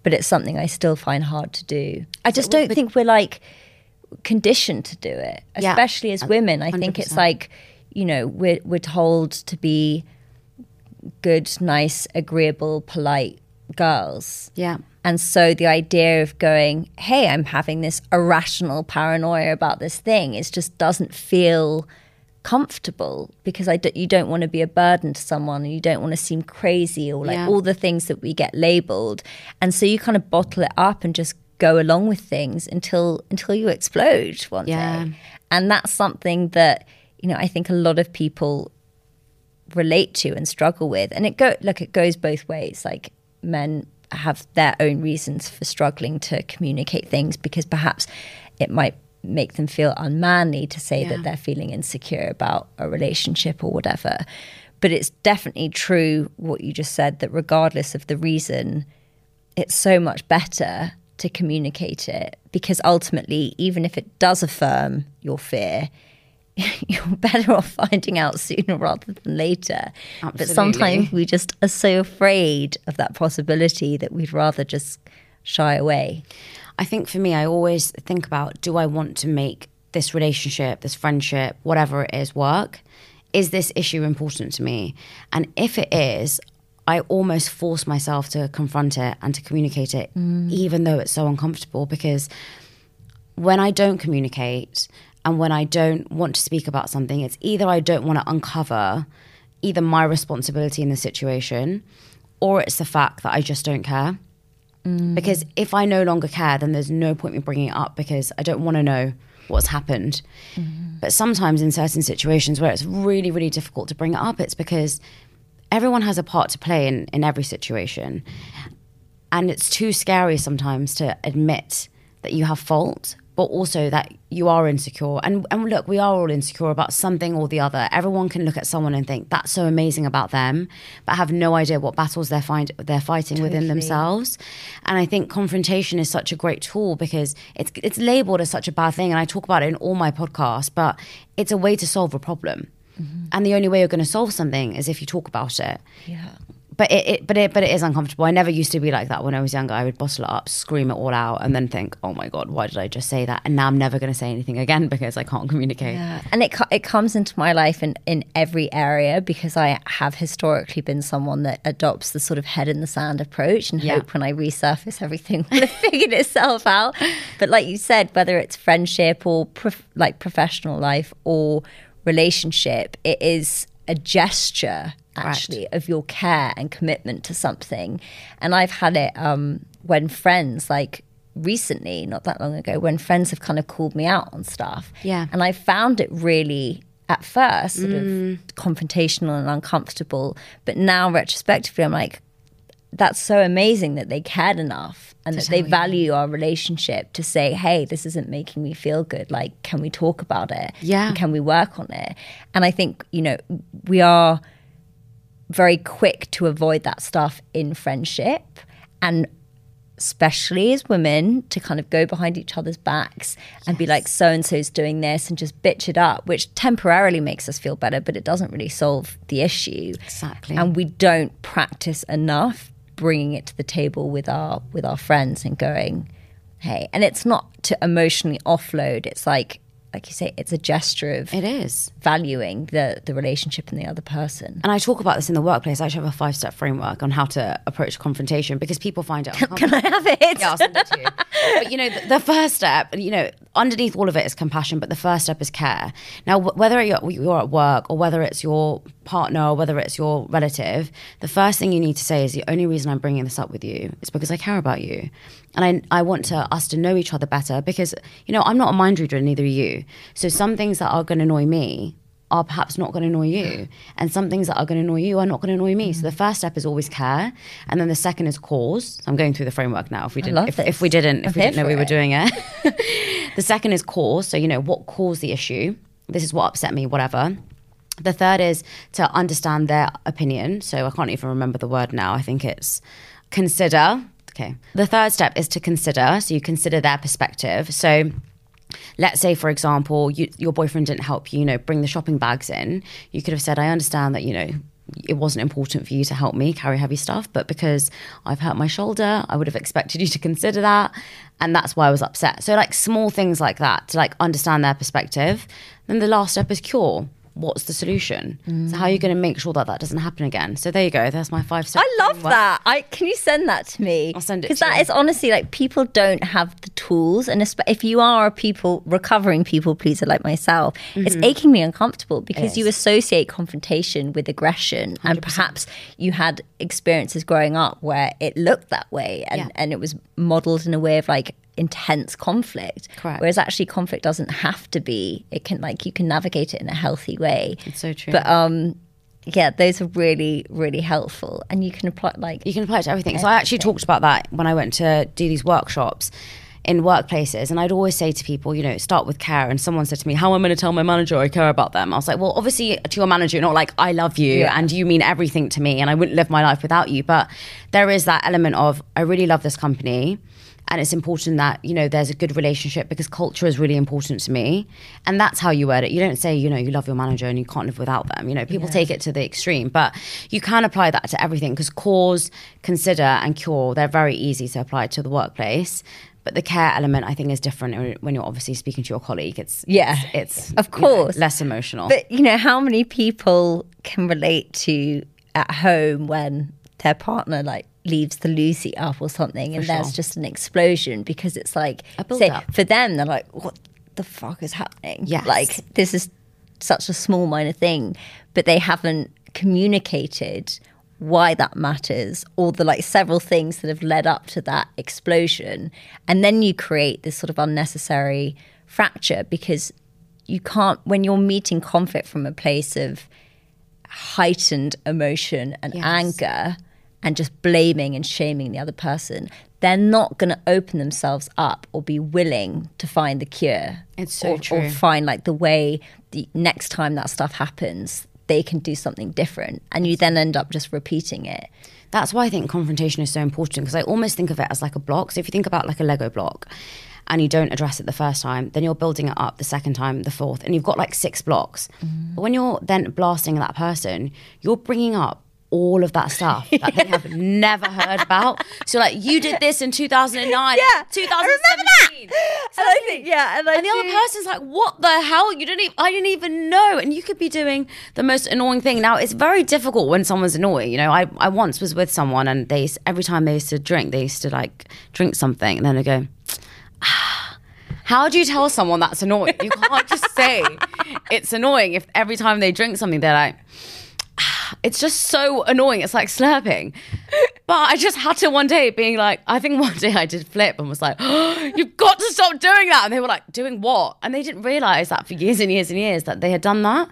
but it's something I still find hard to do. I just don't but- think we're like conditioned to do it, Yeah, especially as women. I think it's like, you know, we're, we're told to be good, nice, agreeable, polite girls. Yeah. And so the idea of going, hey, I'm having this irrational paranoia about this thing, it just doesn't feel comfortable because I d- you don't want to be a burden to someone and you don't want to seem crazy or like Yeah. all the things that we get labeled. And so you kind of bottle it up and just go along with things until until you explode one Yeah. day. And that's something that, you know, I think a lot of people relate to and struggle with and it go look it goes both ways like men have their own reasons for struggling to communicate things because perhaps it might make them feel unmanly to say Yeah. that they're feeling insecure about a relationship or whatever but it's definitely true what you just said that regardless of the reason it's so much better to communicate it because ultimately even if it does affirm your fear *laughs* you're better off finding out sooner rather than later. But sometimes we just are so afraid of that possibility that we'd rather just shy away. I think for me, I always think about do I want to make this relationship, this friendship, whatever it is, work? Is this issue important to me? And if it is, I almost force myself to confront it and to communicate it, mm. even though it's so uncomfortable. Because when I don't communicate and when I don't want to speak about something, it's either I don't want to uncover either my responsibility in the situation or it's the fact that I just don't care. Mm. Because if I no longer care, then there's no point me bringing it up because I don't want to know what's happened. Mm-hmm. But sometimes in certain situations where it's really, really difficult to bring it up, it's because everyone has a part to play in, in every situation. And it's too scary sometimes to admit that you have fault, but also that you are insecure. And, and look, we are all insecure about something or the other. Everyone can look at someone and think that's so amazing about them, but have no idea what battles they're find they're fighting within themselves. And I think confrontation is such a great tool because it's it's labeled as such a bad thing. And I talk about it in all my podcasts, but it's a way to solve a problem. Mm-hmm. And the only way you're going to solve something is if you talk about it Yeah. But it, it but it but it is uncomfortable. I never used to be like that when I was younger. I would bottle it up, scream it all out, and then think, "Oh my god, why did I just say that?" And now I'm never going to say anything again *laughs* because I can't communicate. Yeah. And it it comes into my life in, in every area because I have historically been someone that adopts the sort of head in the sand approach and Yeah. hope when I resurface everything *laughs* will have figured itself out. But like you said, whether it's friendship or prof- like professional life or relationship, it is a gesture actually of your care and commitment to something. And I've had it um, when friends like recently, not that long ago, when friends have kind of called me out on stuff. Yeah. And I found it really at first sort of confrontational and uncomfortable. But now retrospectively I'm like, that's so amazing that they cared enough and that they tell you. value our relationship to say, hey, this isn't making me feel good. Like, can we talk about it? Yeah. And can we work on it? And I think, you know, we are very quick to avoid that stuff in friendship and especially as women to kind of go behind each other's backs and be like so and so's doing this and just bitch it up which temporarily makes us feel better but it doesn't really solve the issue Exactly. and we don't practice enough bringing it to the table with our with our friends and going hey and it's not to emotionally offload it's like like you say it's a gesture of It is. valuing the the relationship and the other person And I talk about this in the workplace. I actually have a five step framework on how to approach confrontation because people find it uncomfortable. *laughs* can i have it Yeah, I'll send it to you. But you know, the, the first step, you know, underneath all of it is compassion, but the first step is care. Now, wh- whether you're, you're at work or whether it's your partner or whether it's your relative, the first thing you need to say is the only reason I'm bringing this up with you is because I care about you. And I, I want to, us to know each other better because, you know, I'm not a mind reader and neither are you. So some things that are going to annoy me are perhaps not going to annoy you. And some things that are going to annoy you are not going to annoy me. So the first step is always care. And then the second is cause. I'm going through the framework now. If we didn't, if, if we didn't, if I'm we didn't know we were it. doing it. *laughs* the second is cause. So, you know, what caused the issue? This is what upset me, whatever. The third is to understand their opinion. So I can't even remember the word now. I think it's consider. Okay. The third step is to consider. So you consider their perspective. So let's say for example you, your boyfriend didn't help you you know bring the shopping bags in you could have said i understand that you know it wasn't important for you to help me carry heavy stuff but because i've hurt my shoulder i would have expected you to consider that and that's why i was upset so like small things like that to like understand their perspective then the last step is cure what's the solution? Mm. So how are you going to make sure that that doesn't happen again? So there you go. There's my five steps. I love that. I can you send that to me? I'll send it because that you. is honestly like people don't have the tools, and if you are a people recovering people pleaser like myself, mm-hmm. it's achingly uncomfortable because you associate confrontation with aggression, 100%. and perhaps you had experiences growing up where it looked that way, and yeah. and it was modeled in a way of like intense conflict. Correct. Whereas actually conflict doesn't have to be. It can like you can navigate it in a healthy way. It's so true. But um yeah, those are really, really helpful. And you can apply like You can apply it to everything. everything. So I actually talked about that when I went to do these workshops in workplaces and I'd always say to people, you know, start with care. And someone said to me, How am I going to tell my manager I care about them? I was like, Well, obviously to your manager, not like I love you yeah. and you mean everything to me and I wouldn't live my life without you. But there is that element of I really love this company and it's important that you know there's a good relationship because culture is really important to me. And that's how you word it. You don't say you know you love your manager and you can't live without them. You know people yeah. take it to the extreme. But you can apply that to everything because cause consider and cure they're very easy to apply to the workplace. But the care element i think is different when you're obviously speaking to your colleague. It's yeah. it's, it's of course you know, less emotional. But you know how many people can relate to at home when their partner like leaves the seat up or something, and there's just an explosion because it's like, say, for them, they're like, what the fuck is happening? Yeah, Like, this is such a small, minor thing, but they haven't communicated why that matters or the like several things that have led up to that explosion. And then you create this sort of unnecessary fracture because you can't, when you're meeting conflict from a place of heightened emotion and yes. anger and just blaming and shaming the other person, they're not going to open themselves up or be willing to find the cure. It's so or, true. Or find like the way the next time that stuff happens, they can do something different. And you then end up just repeating it. That's why I think confrontation is so important because I almost think of it as like a block. So if you think about like a Lego block, and you don't address it the first time, then you're building it up the second time, the fourth, and you've got like six blocks. Mm. But when you're then blasting that person, you're bringing up all of that stuff that they have *laughs* never heard about. So like you did this in 2009, yeah, 2017. So and I think yeah, and, and the other person's like, what the hell? You didn't even, I didn't even know. And you could be doing the most annoying thing. Now it's very difficult when someone's annoying. You know, I, I once was with someone and they every time they used to drink, they used to like drink something and then they go, ah, how do you tell someone that's annoying? You can't just say *laughs* it's annoying if every time they drink something they're like it's just so annoying. It's like slurping. But I just had to one day being like, I think one day I did flip and was like, oh, *gasps* you've got to stop doing that. And they were like, doing what? And they didn't realize that for years and years and years that they had done that.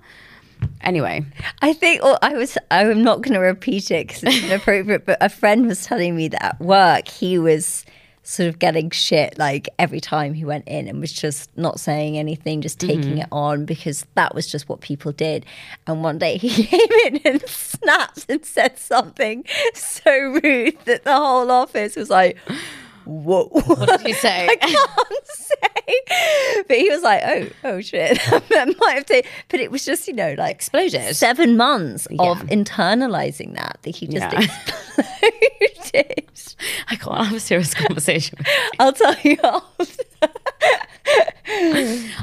Anyway, I think well, I was. I'm not going to repeat it because it's inappropriate. *laughs* but a friend was telling me that at work he was sort of getting shit like every time he went in and was just not saying anything, just taking mm-hmm. it on because that was just what people did. And one day he *laughs* came in and snapped and said something so rude that the whole office was like, whoa. What did he *laughs* say? I can't *laughs* say. But he was like, oh, oh shit. that might have taken, but it was just, you know, like exploded. Seven months yeah. of internalizing that, that he just yeah. I can't have a serious conversation. I'll tell you after.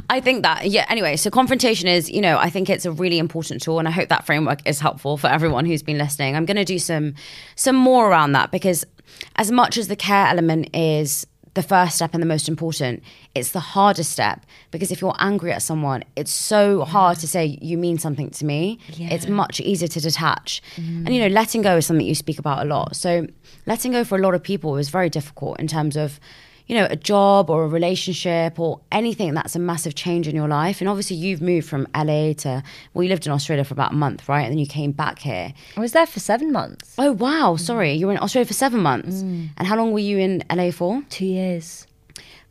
I think that, yeah, anyway, so confrontation is, you know, I think it's a really important tool and I hope that framework is helpful for everyone who's been listening. I'm going to do some some more around that because as much as the care element is the first step and the most important, it's the hardest step because if you're angry at someone, it's so hard to say you mean something to me. Yeah. It's much easier to detach. Mm. And you know, letting go is something you speak about a lot. So letting go for a lot of people is very difficult in terms of you know, a job or a relationship or anything that's a massive change in your life. And obviously, you've moved from LA to, well, you lived in Australia for about a month, right? And then you came back here. I was there for seven months. Oh, wow. Sorry. You were in Australia for seven months. Mm. And how long were you in LA for? Two years.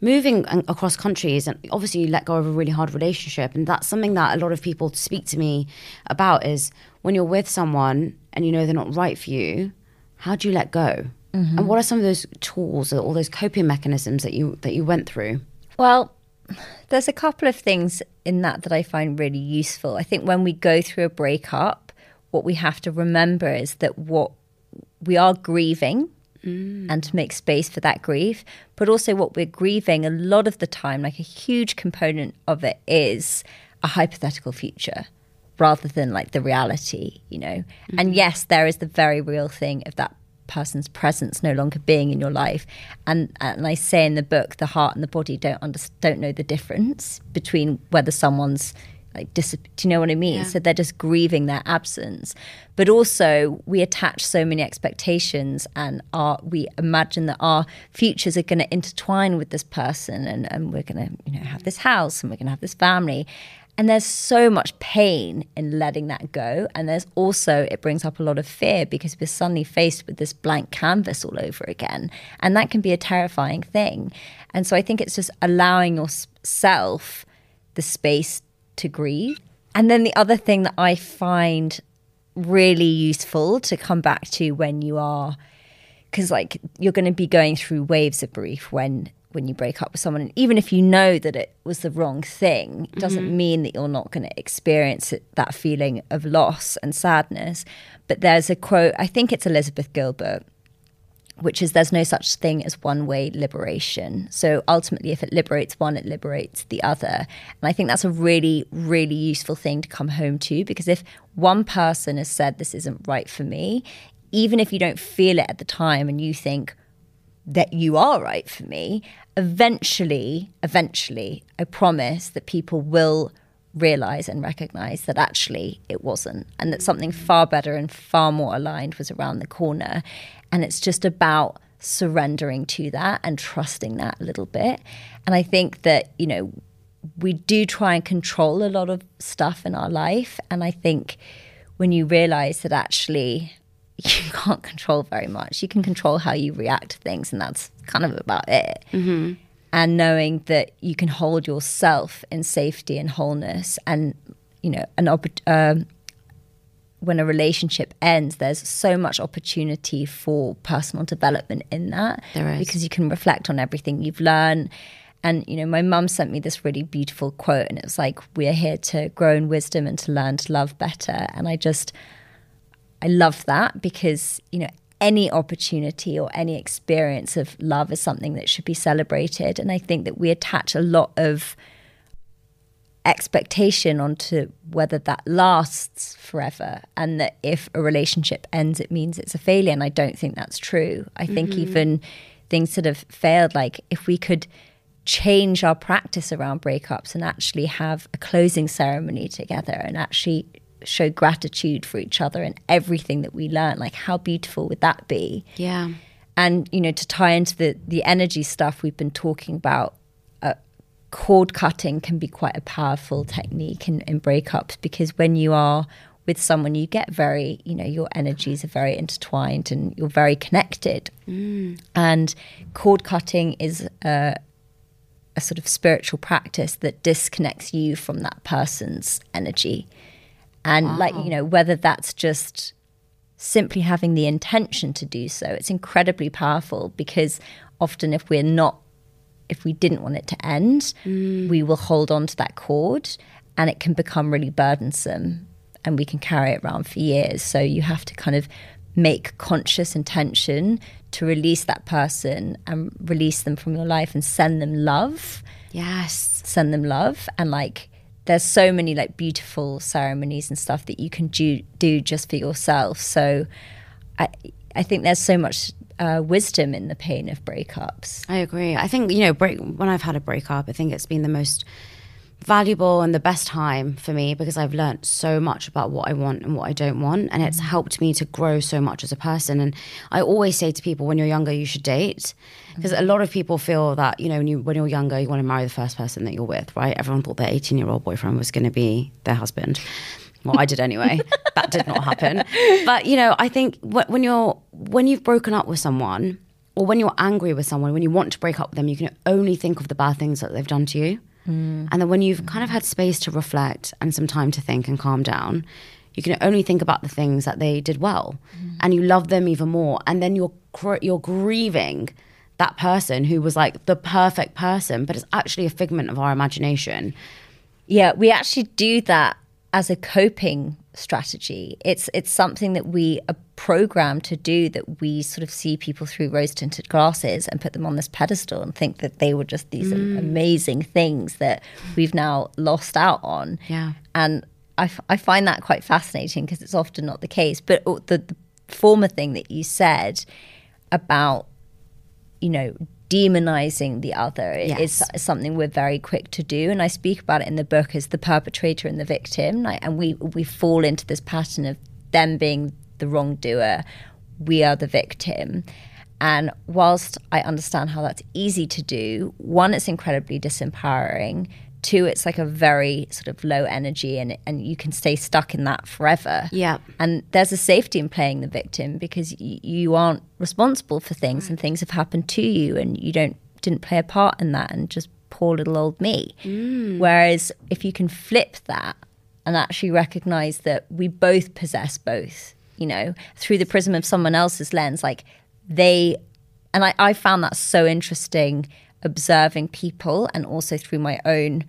Moving across countries, and obviously, you let go of a really hard relationship. And that's something that a lot of people speak to me about is when you're with someone and you know they're not right for you, how do you let go? Mm-hmm. And what are some of those tools or all those coping mechanisms that you that you went through? Well, there's a couple of things in that that I find really useful. I think when we go through a breakup, what we have to remember is that what we are grieving and to make space for that grief, but also what we're grieving a lot of the time, like a huge component of it is a hypothetical future rather than like the reality, you know. And yes, there is the very real thing of that person's presence no longer being in your life. And and I say in the book, the heart and the body don't under, don't know the difference between whether someone's like dis- do you know what I mean? Yeah. So they're just grieving their absence. But also we attach so many expectations and our we imagine that our futures are gonna intertwine with this person and, and we're gonna, you know, have this house and we're gonna have this family. And there's so much pain in letting that go. And there's also, it brings up a lot of fear because we're suddenly faced with this blank canvas all over again. And that can be a terrifying thing. And so I think it's just allowing yourself the space to grieve. And then the other thing that I find really useful to come back to when you are, because like you're going to be going through waves of grief when when you break up with someone and even if you know that it was the wrong thing it mm-hmm. doesn't mean that you're not going to experience it, that feeling of loss and sadness but there's a quote i think it's elizabeth gilbert which is there's no such thing as one way liberation. So ultimately, if it liberates one, it liberates the other. And I think that's a really, really useful thing to come home to because if one person has said, This isn't right for me, even if you don't feel it at the time and you think that you are right for me, eventually, eventually, I promise that people will realize and recognize that actually it wasn't and that something far better and far more aligned was around the corner. And it's just about surrendering to that and trusting that a little bit. And i think that you know we do try and control a lot of stuff in our life. And i think when you realize that actually *laughs* you can't control very much. You can control how you react to things and that's kind of about it. And knowing that you can hold yourself in safety and wholeness and you know an opp- um, when a relationship ends there's so much opportunity for personal development in that because you can reflect on everything you've learned. And you know my mum sent me this really beautiful quote and it was like we're here to grow in wisdom and to learn to love better. And i just I love that because, you know, any opportunity or any experience of love is something that should be celebrated. And I think that we attach a lot of expectation onto whether that lasts forever and that if a relationship ends, it means it's a failure. And I don't think that's true. I think mm-hmm. even things that have failed, like if we could change our practice around breakups and actually have a closing ceremony together and actually show gratitude for each other and everything that we learn like how beautiful would that be? Yeah. and you know to tie into the the energy stuff we've been talking about uh, cord cutting can be quite a powerful technique in, in breakups because when you are with someone you get very you know your energies are very intertwined and you're very connected. And cord cutting is a, a sort of spiritual practice that disconnects you from that person's energy and like you know whether that's just simply having the intention to do so it's incredibly powerful because often if we're not if we didn't want it to end mm. we will hold on to that cord and it can become really burdensome and we can carry it around for years. So you have to kind of make conscious intention to release that person and release them from your life and send them love. Yes. send them love and like there's so many like beautiful ceremonies and stuff that you can do do just for yourself so i i think there's so much uh, wisdom in the pain of breakups I agree. I think you know, break when I've had a breakup, I think it's been the most valuable and the best time for me because I've learned so much about what I want and what I don't want, and it's mm. helped me to grow so much as a person. And I always say to people, when you're younger, you should date mm. because a lot of people feel that you know, when you when you're younger, you want to marry the first person that you're with, right? Everyone thought their 18 year old boyfriend was going to be their husband. Well, I did anyway. *laughs* that did not happen. But you know, I think when you're when you've broken up with someone, or when you're angry with someone, when you want to break up with them, you can only think of the bad things that they've done to you. Mm. And then when you've kind of had space to reflect and some time to think and calm down, you can only think about the things that they did well, mm. and you love them even more. And then you're gr- you're grieving that person who was like the perfect person, but it's actually a figment of our imagination. Yeah, we actually do that as a coping strategy. It's it's something that we are programmed to do that we sort of see people through rose tinted glasses and put them on this pedestal and think that they were just these mm. amazing things that we've now lost out on. Yeah. And I, f- I find that quite fascinating because it's often not the case. But the, the former thing that you said about, you know, demonizing the other yes. is something we're very quick to do and i speak about it in the book as the perpetrator and the victim like, and we we fall into this pattern of them being the wrongdoer we are the victim and whilst i understand how that's easy to do one it's incredibly disempowering two it's like a very sort of low energy and and you can stay stuck in that forever yeah and there's a safety in playing the victim because y- you aren't responsible for things right. and things have happened to you and you don't didn't play a part in that and just poor little old me mm. whereas if you can flip that and actually recognize that we both possess both you know through the prism of someone else's lens like they and I, I found that so interesting observing people and also through my own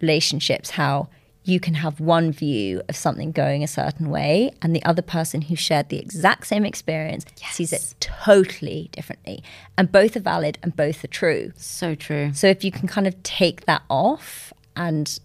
relationships how you can have one view of something going a certain way and the other person who shared the exact same experience yes. sees it totally differently. And both are valid and both are true. So true. So if you can kind of take that off and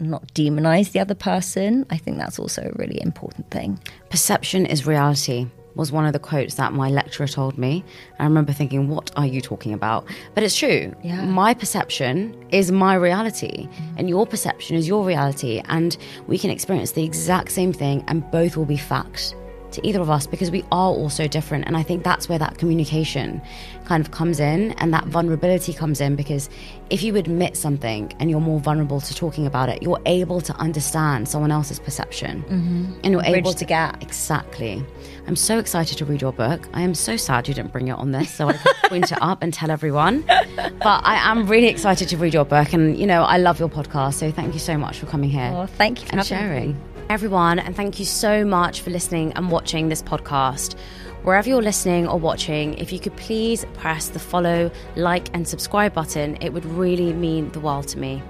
not demonize the other person i think that's also a really important thing. Perception is reality was one of the quotes that my lecturer told me. I remember thinking, what are you talking about? But it's true. Yeah. My perception is my reality, mm-hmm. and your perception is your reality. And we can experience the exact same thing, and both will be facts to either of us because we are all so different. And I think that's where that communication kind of comes in and that vulnerability comes in because if you admit something and you're more vulnerable to talking about it, you're able to understand someone else's perception. Mm-hmm. And you're Bridge able to get exactly. I'm so excited to read your book. I am so sad you didn't bring it on this so I could point it up and tell everyone. But I am really excited to read your book. And, you know, I love your podcast. So thank you so much for coming here. Oh, thank you for and sharing. Me everyone, and thank you so much for listening and watching this podcast. Wherever you're listening or watching, if you could please press the follow, like, and subscribe button, it would really mean the world to me.